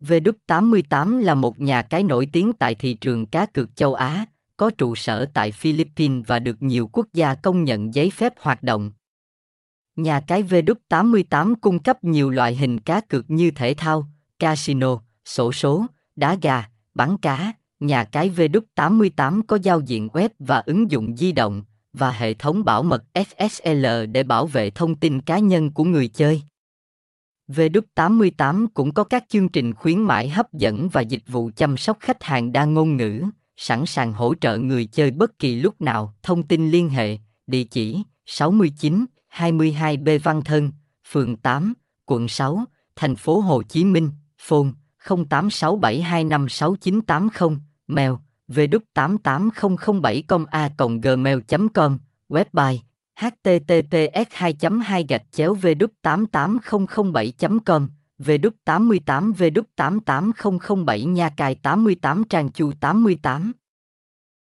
V88 là một nhà cái nổi tiếng tại thị trường cá cược châu Á, có trụ sở tại Philippines và được nhiều quốc gia công nhận giấy phép hoạt động. Nhà cái V88 cung cấp nhiều loại hình cá cược như thể thao, casino, sổ số, đá gà, bắn cá. Nhà cái V88 có giao diện web và ứng dụng di động và hệ thống bảo mật SSL để bảo vệ thông tin cá nhân của người chơi. V88 cũng có các chương trình khuyến mãi hấp dẫn và dịch vụ chăm sóc khách hàng đa ngôn ngữ, sẵn sàng hỗ trợ người chơi bất kỳ lúc nào. Thông tin liên hệ, địa chỉ 69 22B Văn Thân, phường 8, quận 6, thành phố Hồ Chí Minh, phone 0867256980, mail vđ88007 com a gmail com website https 2 2 gạch chéo v 88007 com, v 88 v 88007 nha cài 88 trang chu 88